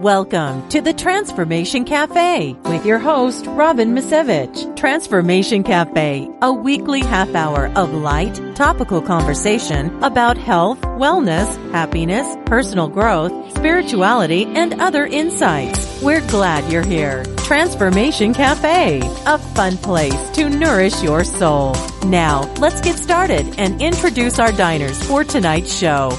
Welcome to the Transformation Cafe with your host, Robin Masiewicz. Transformation Cafe, a weekly half hour of light, topical conversation about health, wellness, happiness, personal growth, spirituality, and other insights. We're glad you're here. Transformation Cafe, a fun place to nourish your soul. Now, let's get started and introduce our diners for tonight's show.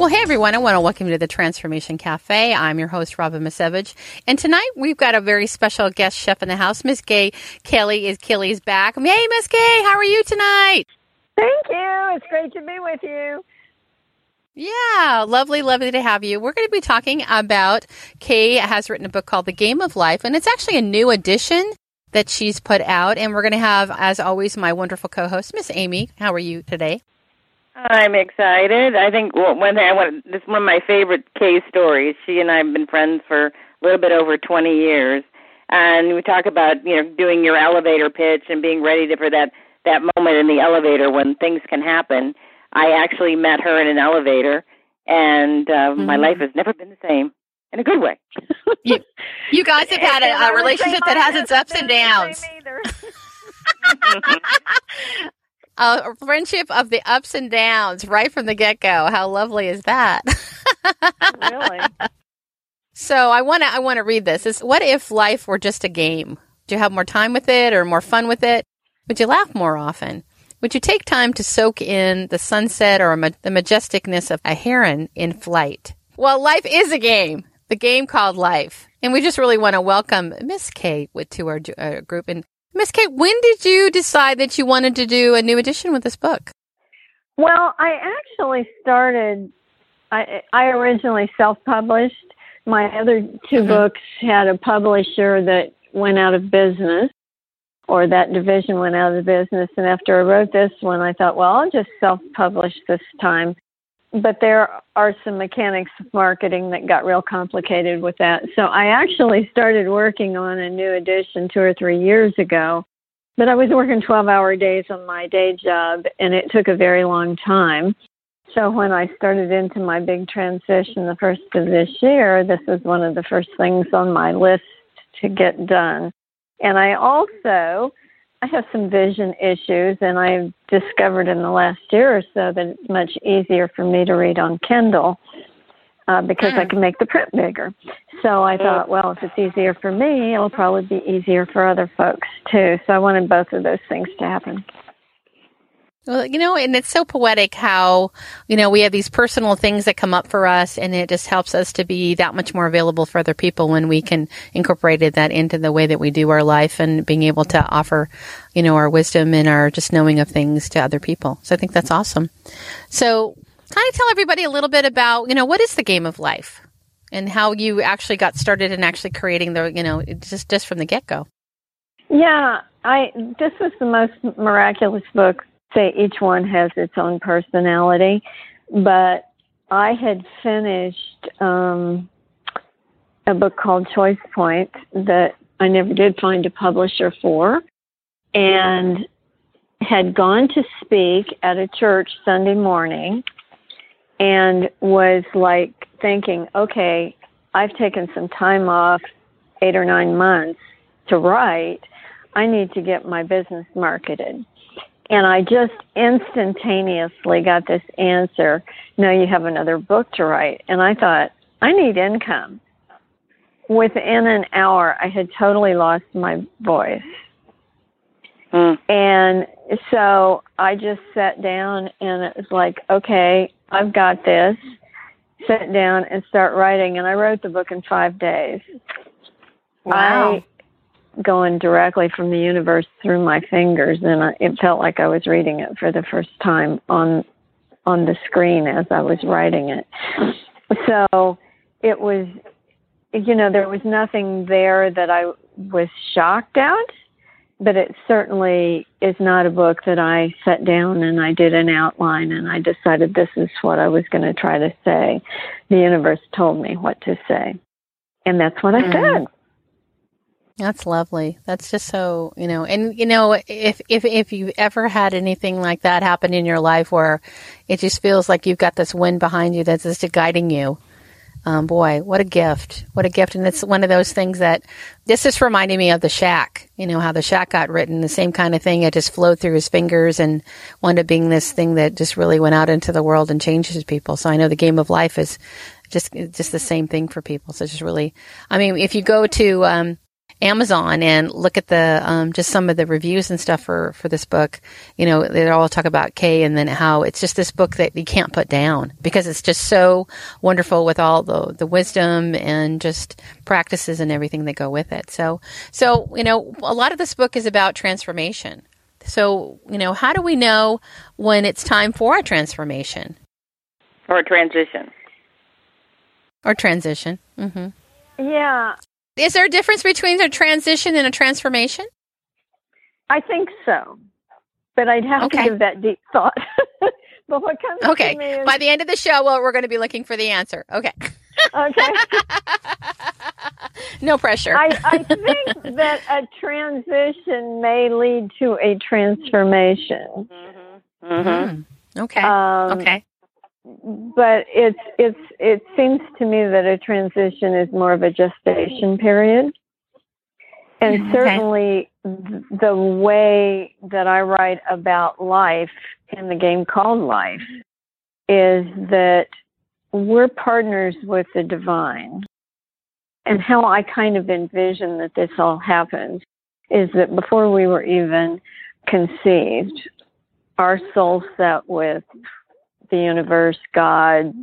Well, hey everyone, I want to welcome you to the Transformation Cafe. I'm your host, Robin Masiewicz. And tonight we've got a very special guest chef in the house. Miss Kay Gilley is Gilley's back. Hey, Miss Kay, how are you tonight? Thank you. It's great to be with you. Yeah, lovely, lovely to have you. We're going to be talking about Kay has written a book called The Game of Life, and it's actually a new edition that she's put out. And we're going to have, as always, my wonderful co-host, Miss Amy. How are you today? I'm excited. I think well, one thing I want this is one of my favorite case stories. She and I have been friends for a little bit over 20 years, and we talk about you know doing your elevator pitch and being ready to, for that that moment in the elevator when things can happen. I actually met her in an elevator, and uh, mm-hmm. my life has never been the same in a good way. you, you guys have had a, a relationship that has its ups and downs. a friendship of the ups and downs right from the get go. How lovely is that? really? So I want to I want to read this. Is what if life were just a game? Do you have more time with it or more fun with it? Would you laugh more often? Would you take time to soak in the sunset or ma- the majesticness of a heron in flight? Well, life is a game, the game called life. And we just really want to welcome Miss Kay with to our uh, group. And Miss Kay, when did you decide that you wanted to do a new edition with this book? Well, I actually started. I I originally self-published. My other 2 mm-hmm. books had a publisher that went out of business, or that division went out of business. And after I wrote this one, I thought, well, I'll just self-publish this time but there are some mechanics of marketing that got real complicated with that. So I actually started working on a new edition two or three years ago, but I was working 12 hour days on my day job and it took a very long time. So when I started into my big transition the first of this year, this was one of the first things on my list to get done. And I also I have some vision issues, and I've discovered in the last year or so that it's much easier for me to read on Kindle uh, because mm. I can make the print bigger. So I thought, well, if it's easier for me, it'll probably be easier for other folks too. So I wanted both of those things to happen. Well, you know, and it's so poetic how, you know, we have these personal things that come up for us and it just helps us to be that much more available for other people when we can incorporate that into the way that we do our life and being able to offer, you know, our wisdom and our just knowing of things to other people. So I think that's awesome. So kind of tell everybody a little bit about, you know, what is the game of life and how you actually got started in actually creating the, you know, just, just from the get go. Yeah, I, this was the most miraculous book say each one has its own personality, but I had finished um, a book called Choice Point that I never did find a publisher for, and had gone to speak at a church Sunday morning and was like thinking, okay, I've taken some time off, eight or nine months to write. I need to get my business marketed. And I just instantaneously got this answer no, you have another book to write. And I thought, I need income. Within an hour, I had totally lost my voice. Mm. And so I just sat down and it was like, okay, I've got this. Sit down and start writing. And I wrote the book in five days. Wow. I going directly from the universe through my fingers, and I, it felt like I was reading it for the first time on on the screen as I was writing it. So it was, you know, there was nothing there that I was shocked at, but it certainly is not a book that I sat down and I did an outline and I decided this is what I was going to try to say. The universe told me what to say, and that's what I mm-hmm. said. That's lovely. That's just so, you know, and you know, if if if you've ever had anything like that happen in your life where it just feels like you've got this wind behind you that's just guiding you, um, boy, what a gift! What a gift! And it's one of those things that this is reminding me of the Shack. You know how the Shack got written, the same kind of thing. It just flowed through his fingers and wound up being this thing that just really went out into the world and changes people. So I know the game of life is just just the same thing for people. So it's just really, I mean, if you go to um, Amazon and look at the um, just some of the reviews and stuff for for this book, you know, they all talk about Kay and then how it's just this book that you can't put down because it's just so wonderful with all the the wisdom and just practices and everything that go with it. So so you know, a lot of this book is about transformation. So you know, how do we know when it's time for a transformation or a transition or transition? Mm-hmm. Yeah, is there a difference between a transition and a transformation? I think so, but I'd have okay. to give that deep thought. but what comes okay. to me is, by the end of the show, well, we're going to be looking for the answer. Okay. Okay. no pressure. I, I think that a transition may lead to a transformation. Mm-hmm. Mm-hmm. Okay. Um, okay but it's it's it seems to me that a transition is more of a gestation period and okay. certainly the way that i write about life in the game called life is that we're partners with the divine and how i kind of envision that this all happens is that before we were even conceived our soul set with the universe, God,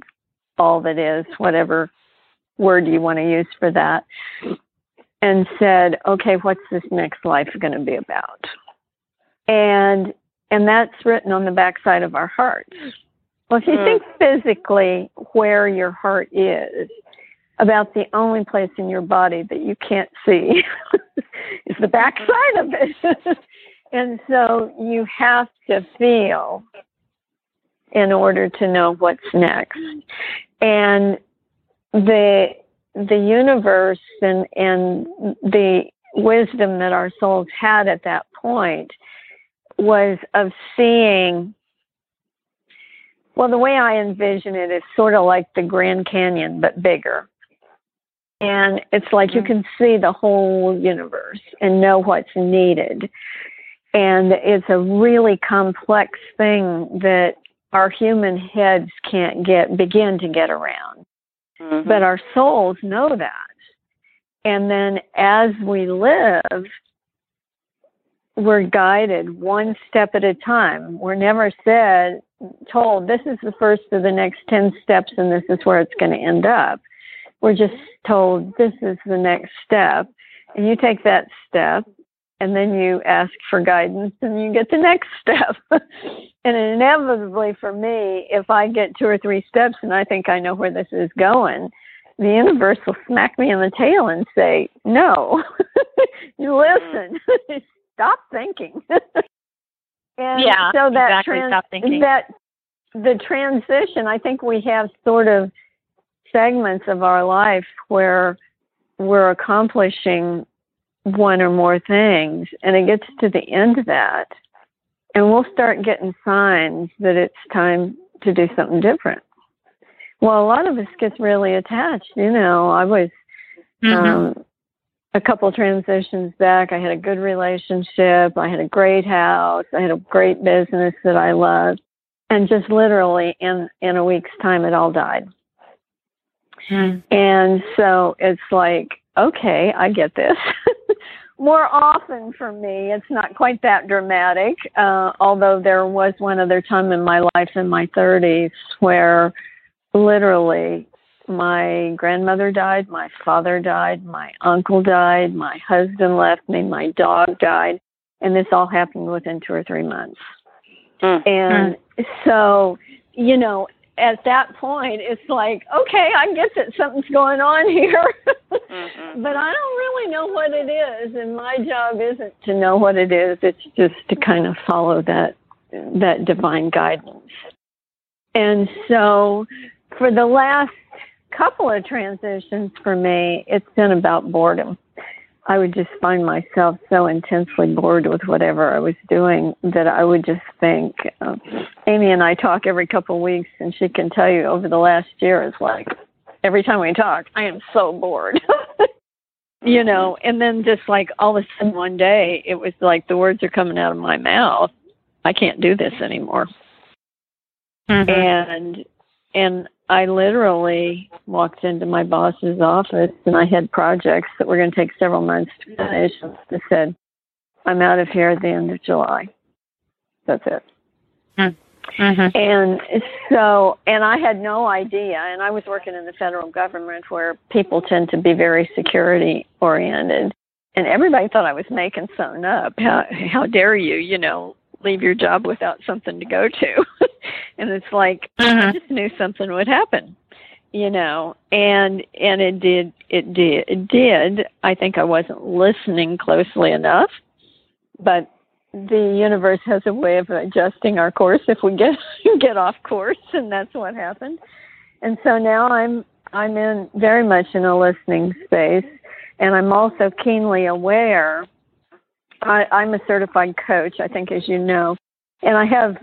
all that is, whatever word you want to use for that, and said, okay, what's this next life going to be about? And and that's written on the backside of our hearts. Well, if you mm. think physically where your heart is, about the only place in your body that you can't see is the backside of it. and so you have to feel in order to know what's next. And the the universe and and the wisdom that our souls had at that point was of seeing well the way I envision it is sort of like the Grand Canyon but bigger. And it's like you mm-hmm. can see the whole universe and know what's needed. And it's a really complex thing that our human heads can't get begin to get around. Mm-hmm. But our souls know that. And then as we live, we're guided one step at a time. We're never said, told, this is the first of the next 10 steps and this is where it's going to end up. We're just told, this is the next step. And you take that step and then you ask for guidance and you get the next step. and inevitably for me, if I get two or three steps and I think I know where this is going, the universe will smack me in the tail and say, No, you mm-hmm. listen, stop thinking. and yeah, so that exactly. trans- stop thinking. that the transition, I think we have sort of segments of our life where we're accomplishing one or more things and it gets to the end of that and we'll start getting signs that it's time to do something different. Well a lot of us gets really attached you know. I was mm-hmm. um a couple transitions back. I had a good relationship. I had a great house. I had a great business that i loved. And just literally in in a week's time it all died. Mm-hmm. and so it's like okay i get this more often for me, it's not quite that dramatic. Uh, although there was one other time in my life in my 30s where literally my grandmother died, my father died, my uncle died, my husband left me, my dog died, and this all happened within two or three months. Mm. And mm. so, you know, at that point, it's like, okay, I get that something's going on here, mm-hmm. but I don't really know what it is, and my job isn't to know what it is. It's just to kind of follow that that divine guidance. And so, for the last couple of transitions for me, it's been about boredom. I would just find myself so intensely bored with whatever I was doing that I would just think. Uh, Amy and I talk every couple of weeks, and she can tell you over the last year is like every time we talk, I am so bored. you know, and then just like all of a sudden one day, it was like the words are coming out of my mouth. I can't do this anymore. Mm-hmm. And and I literally walked into my boss's office and I had projects that were going to take several months to finish. I said, I'm out of here at the end of July. That's it. Mm-hmm. And so, and I had no idea. And I was working in the federal government where people tend to be very security oriented. And everybody thought I was making something up. How, how dare you, you know, leave your job without something to go to? and it's like, mm-hmm. I just knew something would happen you know? And and it did it did it did. I think i wasn't listening closely enough but the universe has a way of adjusting our course if we get get off course and that's what happened. And so now i'm i'm in very much in a listening space and i'm also keenly aware. I, i'm a certified coach i think as you know. And i have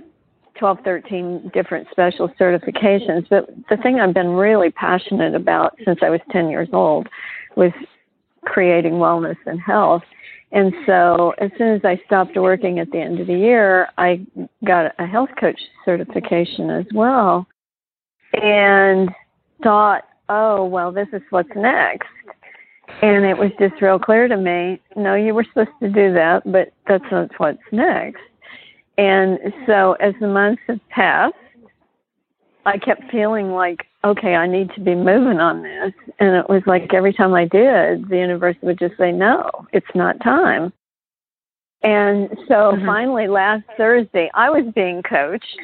12 13 different special certifications but the thing i've been really passionate about since i was 10 years old was creating wellness and health and so as soon as I stopped working at the end of the year, I got a health coach certification as well and thought, oh, well, this is what's next. And it was just real clear to me no, you were supposed to do that, but that's not what's next. And so as the months have passed, I kept feeling like, okay, I need to be moving on this. And it was like every time I did, the universe would just say, no, it's not time. And so mm-hmm. finally, last Thursday, I was being coached,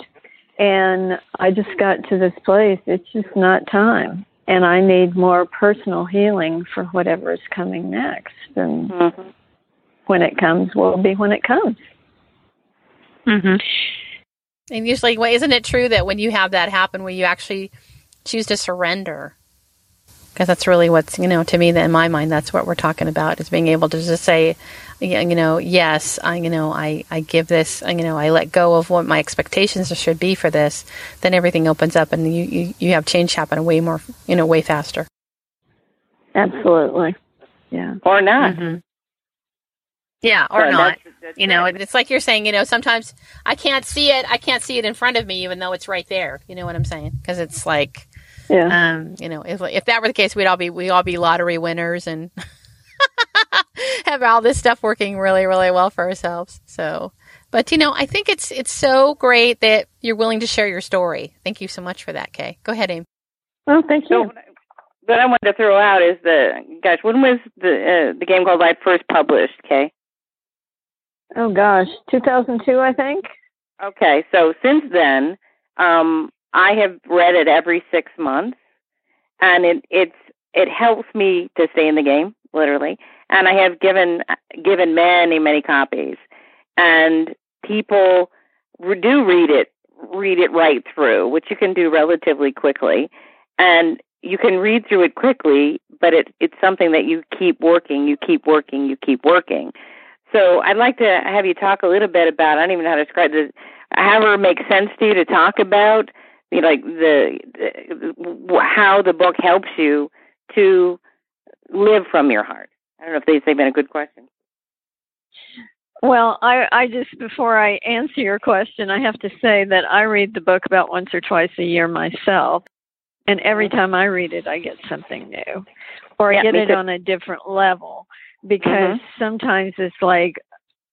and I just got to this place. It's just not time. And I need more personal healing for whatever is coming next. And mm-hmm. when it comes, will be when it comes. Mm-hmm. And usually, well, isn't it true that when you have that happen, where you actually choose to surrender? Because that's really what's, you know, to me, in my mind, that's what we're talking about is being able to just say, you know, yes, I, you know, I, I give this, you know, I let go of what my expectations should be for this. Then everything opens up, and you, you, you have change happen way more, you know, way faster. Absolutely, yeah, or not. Mm-hmm. Yeah, or so not. That's, that's you know, right. it's like you're saying, you know, sometimes I can't see it. I can't see it in front of me, even though it's right there. You know what I'm saying? Because it's like, yeah. um, you know, if if that were the case, we'd all be we all be lottery winners and have all this stuff working really, really well for ourselves. So, but you know, I think it's it's so great that you're willing to share your story. Thank you so much for that, Kay. Go ahead, Aim. Well, thank you. So, what I wanted to throw out is the gosh, when was the uh, the game called Life first published, Kay? Oh gosh, 2002, I think. Okay, so since then, um, I have read it every six months, and it it's it helps me to stay in the game, literally. And I have given given many many copies, and people do read it read it right through, which you can do relatively quickly, and you can read through it quickly, but it it's something that you keep working, you keep working, you keep working. So I'd like to have you talk a little bit about. I don't even know how to describe this. However, it makes sense to you to talk about, you know, like the, the how the book helps you to live from your heart. I don't know if these have been a good question. Well, I, I just before I answer your question, I have to say that I read the book about once or twice a year myself, and every mm-hmm. time I read it, I get something new, or I yeah, get it on a different level because mm-hmm. sometimes it's like,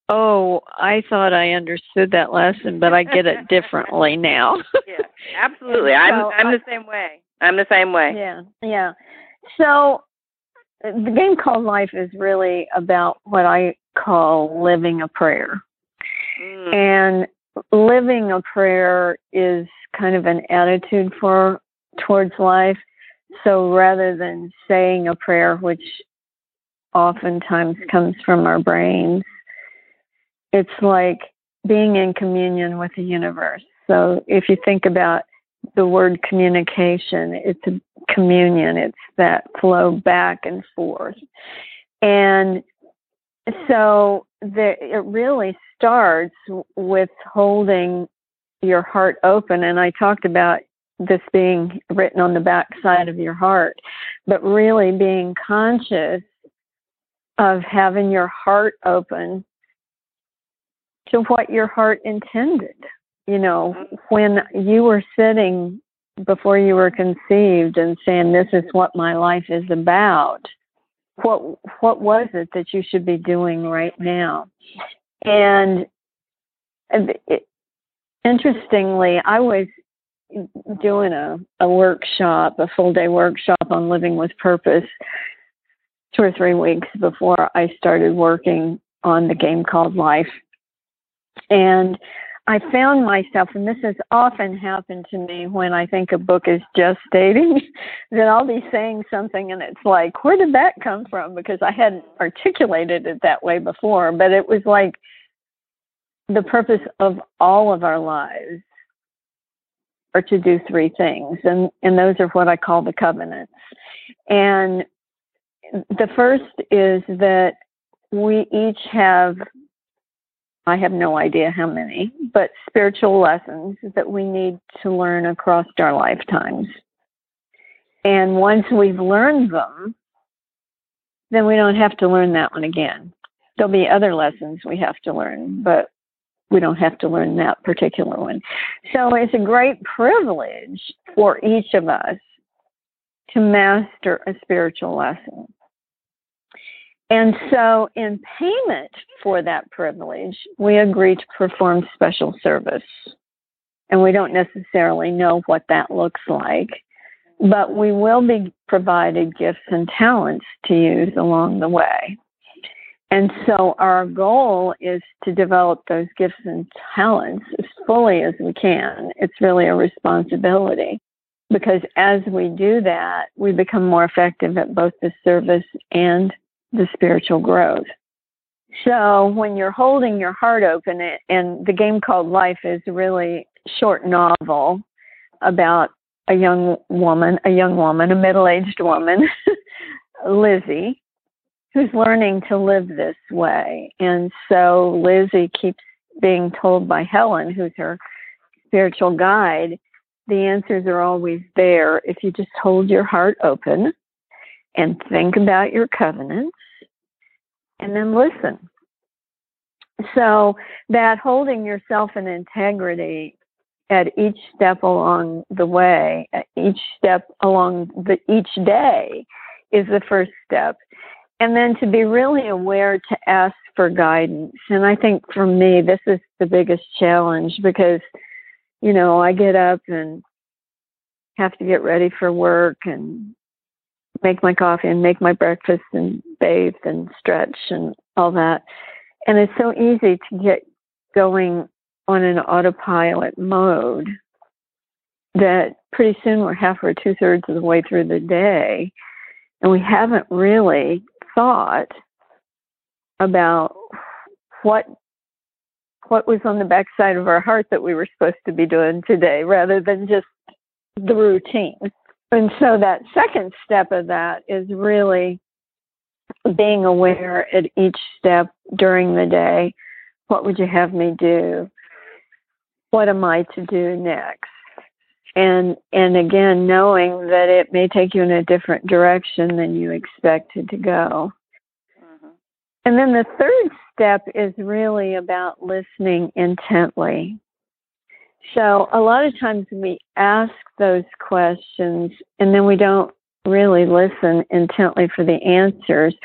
oh, I thought I understood that lesson, but I get it differently now. yeah, absolutely. I'm so I'm the same way. I'm the same way. Yeah, yeah. So the game called life is really about what I call living a prayer. Mm. And living a prayer is kind of an attitude for towards life. So rather than saying a prayer, which oftentimes comes from our brains. It's like being in communion with the universe. So if you think about the word communication, it's a communion, it's that flow back and forth. And so the, it really starts with holding your heart open. And I talked about this being written on the back side of your heart, but really being conscious of having your heart open to what your heart intended. You know, when you were sitting before you were conceived and saying, This is what my life is about, what what was it that you should be doing right now? And it, interestingly, I was doing a, a workshop, a full day workshop on living with purpose two or three weeks before I started working on the game called life. And I found myself, and this has often happened to me when I think a book is just gestating, that I'll be saying something and it's like, where did that come from? Because I hadn't articulated it that way before, but it was like the purpose of all of our lives are to do three things, and, and those are what I call the covenants. And the first is that we each have I have no idea how many, but spiritual lessons that we need to learn across our lifetimes. And once we've learned them, then we don't have to learn that one again. There'll be other lessons we have to learn, but we don't have to learn that particular one. So it's a great privilege for each of us to master a spiritual lesson. And so, in payment for that privilege, we agree to perform special service. And we don't necessarily know what that looks like, but we will be provided gifts and talents to use along the way. And so, our goal is to develop those gifts and talents as fully as we can. It's really a responsibility because as we do that, we become more effective at both the service and the spiritual growth. So when you're holding your heart open, and the game called Life is really short novel about a young woman, a young woman, a middle-aged woman, Lizzie, who's learning to live this way. And so Lizzie keeps being told by Helen, who's her spiritual guide, the answers are always there if you just hold your heart open and think about your covenants and then listen. So that holding yourself in integrity at each step along the way, at each step along the each day is the first step. And then to be really aware to ask for guidance. And I think for me, this is the biggest challenge because, you know, I get up and have to get ready for work and make my coffee and make my breakfast and bathe and stretch and all that. And it's so easy to get going on an autopilot mode that pretty soon we're half or two thirds of the way through the day and we haven't really thought about what what was on the backside of our heart that we were supposed to be doing today rather than just the routine. And so that second step of that is really being aware at each step during the day what would you have me do? What am I to do next? And and again knowing that it may take you in a different direction than you expected to go. Mm-hmm. And then the third step is really about listening intently. So a lot of times we ask those questions and then we don't really listen intently for the answers.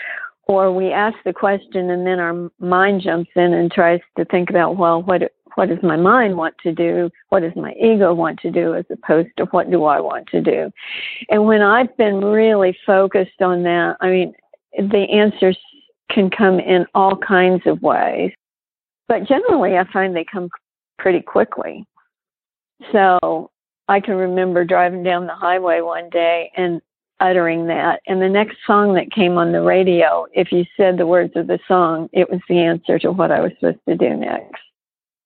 Or we ask the question and then our mind jumps in and tries to think about well what what does my mind want to do? What does my ego want to do as opposed to what do i want to do? And when i've been really focused on that i mean the answers can come in all kinds of ways. But generally i find they come pretty quickly so I can remember driving down the highway one day and uttering that. And the next song that came on the radio, if you said the words of the song, it was the answer to what I was supposed to do next.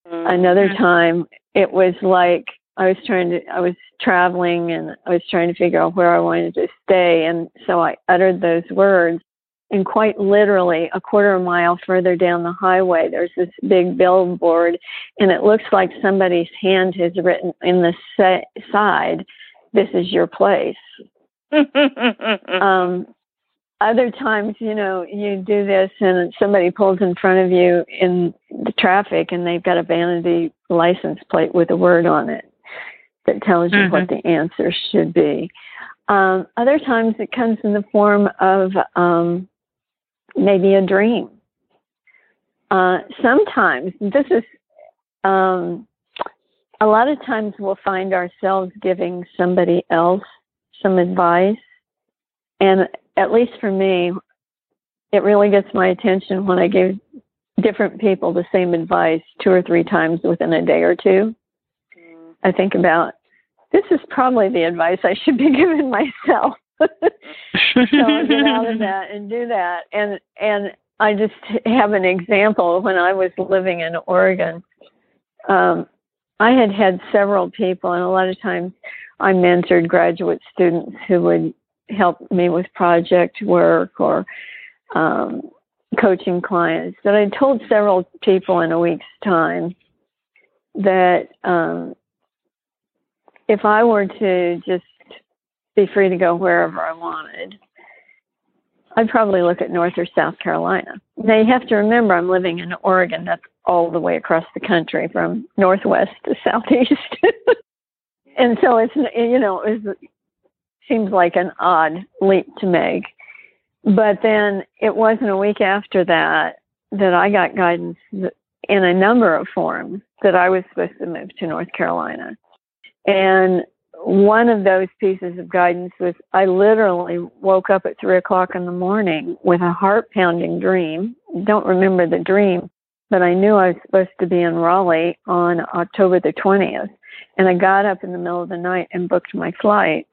Mm-hmm. Another time, it was like I was trying to, I was traveling and I was trying to figure out where I wanted to stay. And so I uttered those words. And quite literally a quarter of a mile further down the highway there's this big billboard and it looks like somebody's hand has written in the sa- side this is your place um other times you know you do this and somebody pulls in front of you in the traffic and they've got a vanity license plate with a word on it that tells you mm-hmm. what the answer should be um, other times it comes in the form of um, maybe a dream. Uh, sometimes this is um, a lot of times we'll find ourselves giving somebody else some advice, and at least for me, it really gets my attention when I give different people the same advice two or three times within a day or two. Mm. I think about this is probably the advice I should be giving myself. So I get out of that and do that. And and I just have an example. When I was living in Oregon, um, I had had several people, and a lot of times I mentored graduate students who would help me with project work or um, coaching clients. But I told several people in a week's time that um, if I were to just be free to go wherever I wanted, I'd probably look at North or South Carolina. Now you have to remember I'm living in Oregon. That's all the way across the country from northwest to southeast. and so it's you know it was, seems like an odd leap to make. But then it wasn't a week after that that I got guidance in a number of forms that I was supposed to move to North Carolina. And one of those pieces of guidance was I literally woke up at three o'clock in the morning with a heart pounding dream. Don't remember the dream, but I knew I was supposed to be in Raleigh on October the 20th. And I got up in the middle of the night and booked my flight.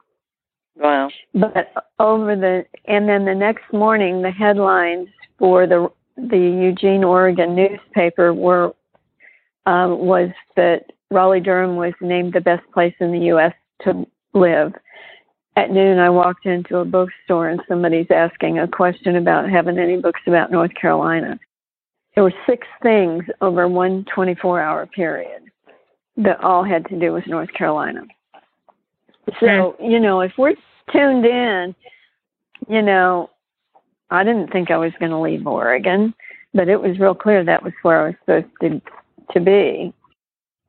Wow. But over the, and then the next morning, the headlines for the, the Eugene, Oregon newspaper were, uh, was that Raleigh Durham was named the best place in the U.S. to live. At noon, I walked into a bookstore and somebody's asking a question about having any books about North Carolina. There were six things over one 24 hour period that all had to do with North Carolina. So, hmm. you know, if we're tuned in, you know, I didn't think I was going to leave Oregon, but it was real clear that was where I was supposed to, to be.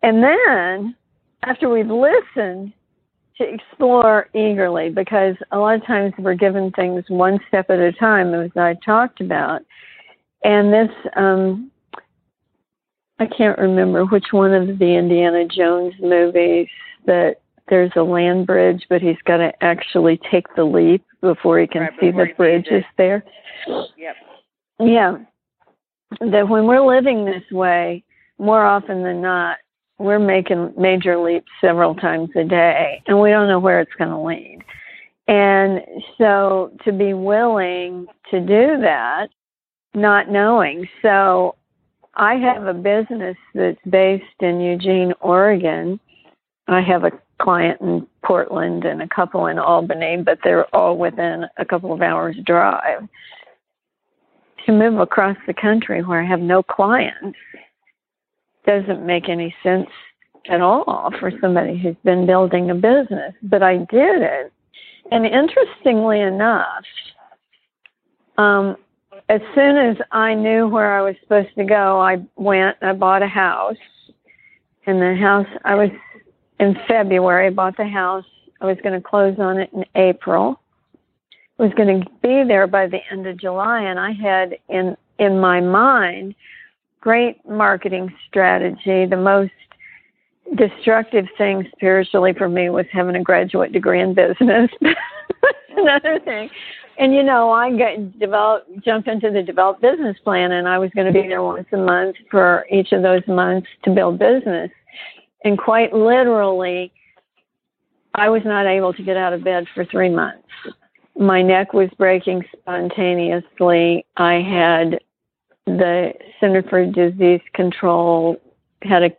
And then after we've listened to explore eagerly, because a lot of times we're given things one step at a time, as I talked about. And this, um, I can't remember which one of the Indiana Jones movies that there's a land bridge, but he's got to actually take the leap before he can right, see the bridge is there. Yep. Yeah. That when we're living this way, more often than not, we're making major leaps several times a day and we don't know where it's going to lead. And so to be willing to do that, not knowing. So I have a business that's based in Eugene, Oregon. I have a client in Portland and a couple in Albany, but they're all within a couple of hours drive. To move across the country where I have no clients doesn't make any sense at all for somebody who's been building a business, but I did it. And interestingly enough, um, as soon as I knew where I was supposed to go, I went I bought a house. And the house, I was in February, I bought the house. I was going to close on it in April. I was going to be there by the end of July, and I had in in my mind great marketing strategy. The most destructive thing spiritually for me was having a graduate degree in business. another thing. And you know, I got develop jumped into the developed business plan and I was going to be there once a month for each of those months to build business. And quite literally I was not able to get out of bed for 3 months. My neck was breaking spontaneously. I had the Center for Disease Control had a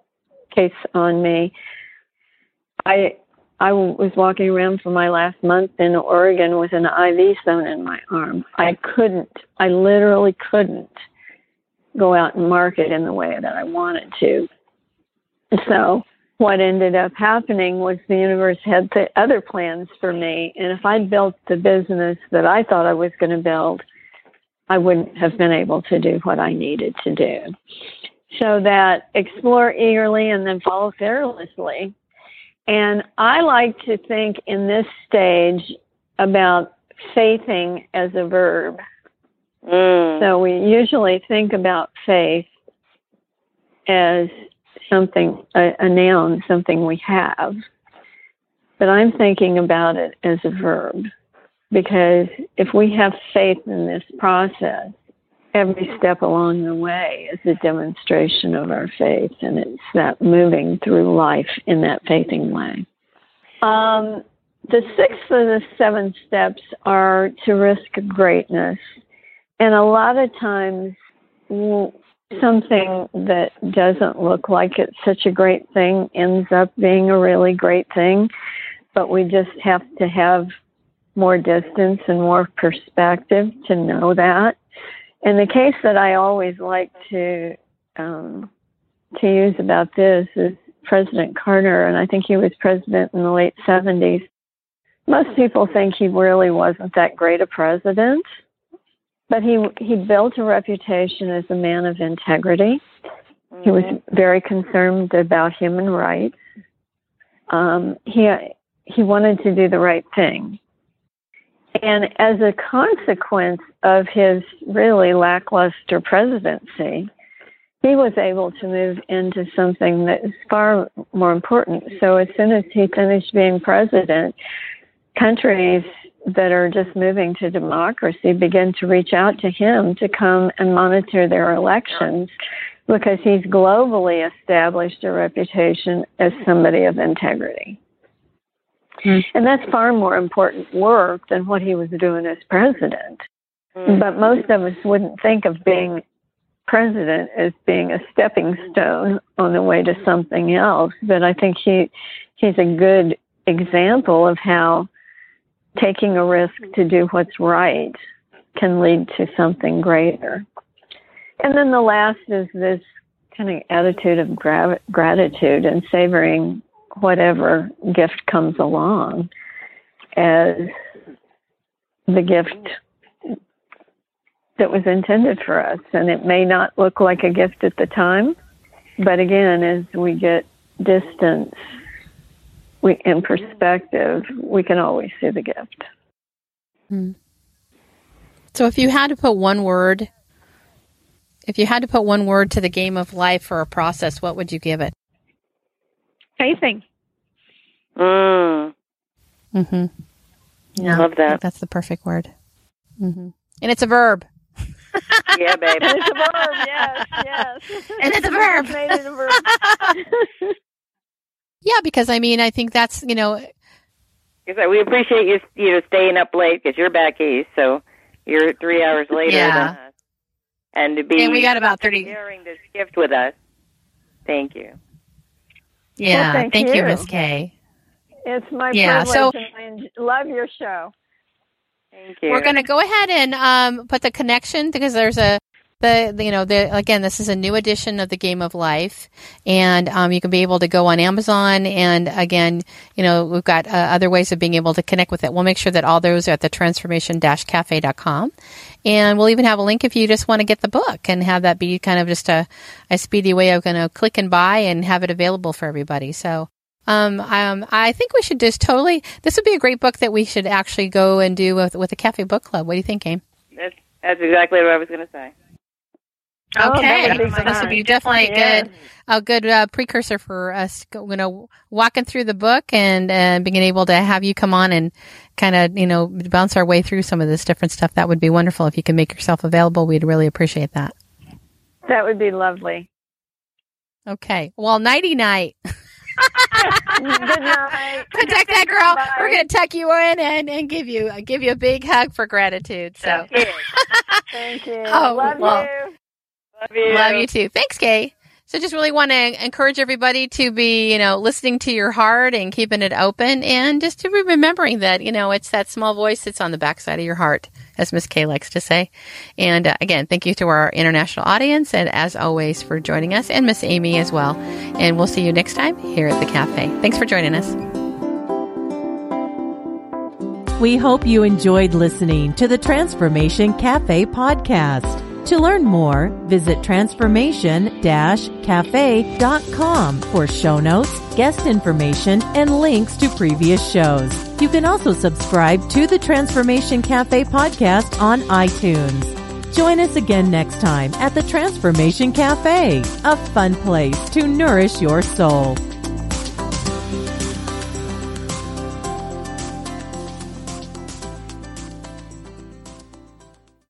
case on me. I I was walking around for my last month in Oregon with an IV sewn in my arm. I couldn't, I literally couldn't go out and market in the way that I wanted to. So what ended up happening was the universe had the other plans for me. And if I'd built the business that I thought I was going to build, I wouldn't have been able to do what I needed to do. So that explore eagerly and then follow fearlessly and I like to think in this stage about faithing as a verb. Mm. So we usually think about faith as something, a, a noun, something we have. But I'm thinking about it as a verb because if we have faith in this process, every step along the way is a demonstration of our faith, and it's that moving through life in that faithing way. Um, the sixth of the seven steps are to risk greatness. And a lot of times, something that doesn't look like it's such a great thing ends up being a really great thing, but we just have to have more distance and more perspective to know that. And the case that I always like to um, to use about this is President Carter, and I think he was president in the late 70s. Most people think he really wasn't that great a president, but he he built a reputation as a man of integrity. Mm-hmm. He was mm-hmm. very concerned about human rights. Um, he he wanted to do the right thing. And as a consequence of his really lackluster presidency, he was able to move into something that is far more important. So as soon as he finished being president, countries that are just moving to democracy begin to reach out to him to come and monitor their elections because he's globally established a reputation as somebody of integrity. Mm-hmm. And that's far more important work than what he was doing as president. Mm-hmm. But most of us wouldn't think of being president as being a stepping stone on the way to something else. But I think he he's a good example of how taking a risk to do what's right can lead to something greater. And then the last is this kind of attitude of gra- gratitude and savoring whatever gift comes along as the gift that was intended for us. And it may not look like a gift at the time, but again, as we get distance we, in perspective, we can always see the gift. Hmm. So, if you had to put one word, if you had to put one word to the game of life or a process, what would you give it? Faithing. Mm. Mm-hmm. Yeah, love that. That's the perfect word. Mm-hmm. And it's a verb. yeah, baby. it's a verb. Yes, yes. And it's a verb. made it a verb. yeah, because I mean, I think that's you know. Because we appreciate you, you know, staying up late because you're back east, so you're three hours later yeah. than us. And to be and we got about thirty sharing this gift with us. Thank you. Yeah, well, thank, thank, you, you Miss Kay. It's my yeah, privilege, so, and I love your show. Thank you. We're going to go ahead and um, put the connection because there's a the, you know the again this is a new edition of the game of life and um, you can be able to go on amazon and again you know we've got uh, other ways of being able to connect with it we'll make sure that all those are at the transformation-cafe.com and we'll even have a link if you just want to get the book and have that be kind of just a, a speedy way of going to click and buy and have it available for everybody so um, um, I think we should just totally. This would be a great book that we should actually go and do with with a cafe book club. What do you think, Aim? That's that's exactly what I was going to say. Okay, oh, so this would be definitely yeah. good, a good uh, precursor for us, you know, walking through the book and uh, being able to have you come on and kind of, you know, bounce our way through some of this different stuff. That would be wonderful if you can make yourself available. We'd really appreciate that. That would be lovely. Okay, well, nighty night. Good night. Protect that girl. Bye. We're gonna tuck you in and, and give you give you a big hug for gratitude. So thank you. Oh, love well, you. Love you. Love you too. Thanks, Kay. So just really want to encourage everybody to be, you know, listening to your heart and keeping it open and just to be remembering that, you know, it's that small voice that's on the backside of your heart, as Miss Kay likes to say. And uh, again, thank you to our international audience and as always for joining us and Miss Amy as well. And we'll see you next time here at the cafe. Thanks for joining us. We hope you enjoyed listening to the Transformation Cafe podcast. To learn more, visit transformation-cafe.com for show notes, guest information, and links to previous shows. You can also subscribe to the Transformation Cafe podcast on iTunes. Join us again next time at the Transformation Cafe, a fun place to nourish your soul.